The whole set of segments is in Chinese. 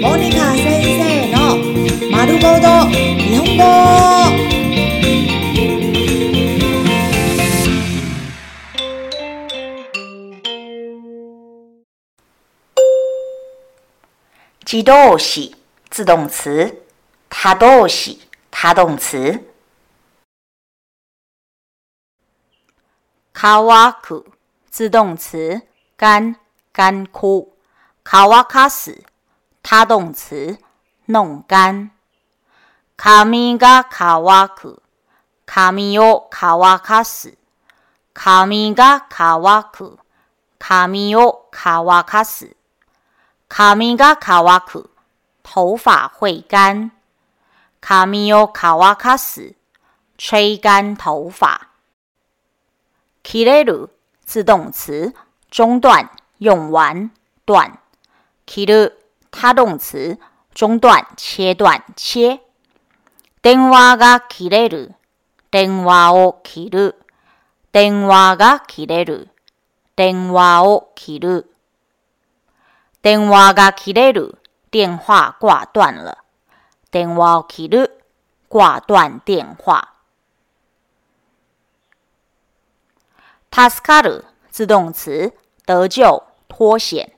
モニカ先生の「まるごと日本語」自動詞自動詞他動詞他动词。乾く自动词，干干枯。乾かす他动词弄干，卡米嘎卡瓦库，卡米奥卡瓦卡斯，卡米嘎卡瓦库，卡米奥卡瓦卡斯，卡米嘎卡瓦库，头发会干。卡米奥卡瓦卡斯，吹干头发。キレル自动词中断用完断キレル。他动词中断、切断、切。电话切起了。电话挂断了。电话挂断。电话。タスクル，自动词得救、脱险。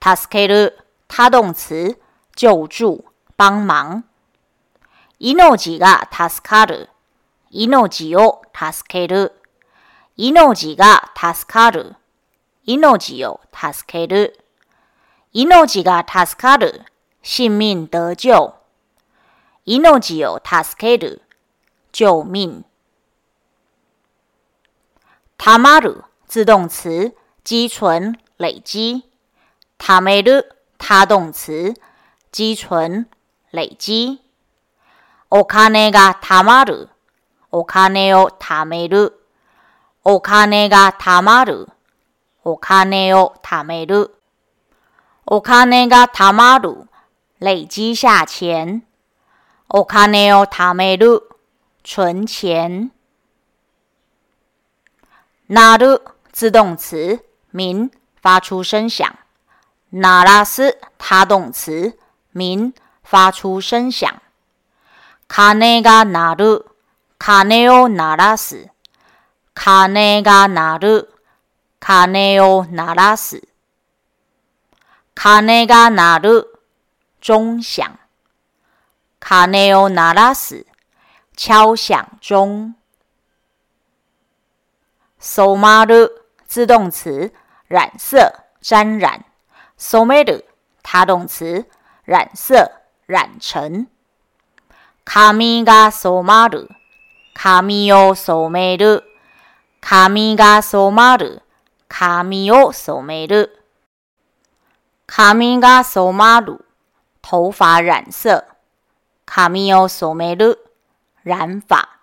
タスクル。他动词救助、帮忙。命が助かる、命を助ける、命が助かる、命を助ける、命が助かる、性命得救、命を助ける、救命。たまる、自动词积存、累积。ためる他动词积存、累积。お金が貯まる、お金を貯める、お金が貯まる、お金を貯める、お金が貯まる、累积下钱。お金を貯める、存钱。なる自动词名、发出声响。鳴拉斯，它动词，鸣，发出声响。卡内嘎鐘。鐘。卡内欧鐘。拉斯，卡内嘎鐘。鐘。卡内欧鐘。拉斯，卡内嘎鐘。鐘。钟响。卡内欧鐘。拉斯，敲响钟。鐘。鐘。鐘。鐘。鐘。鐘。鐘。鐘。鐘。鐘。鐘。鐘。鐘。鐘。鐘。染める，他动词，染色、染成。髪が染まる、髪を染める、髪が染まる、髪を染める。髪が染まる，头发染色。髪を染める，染发。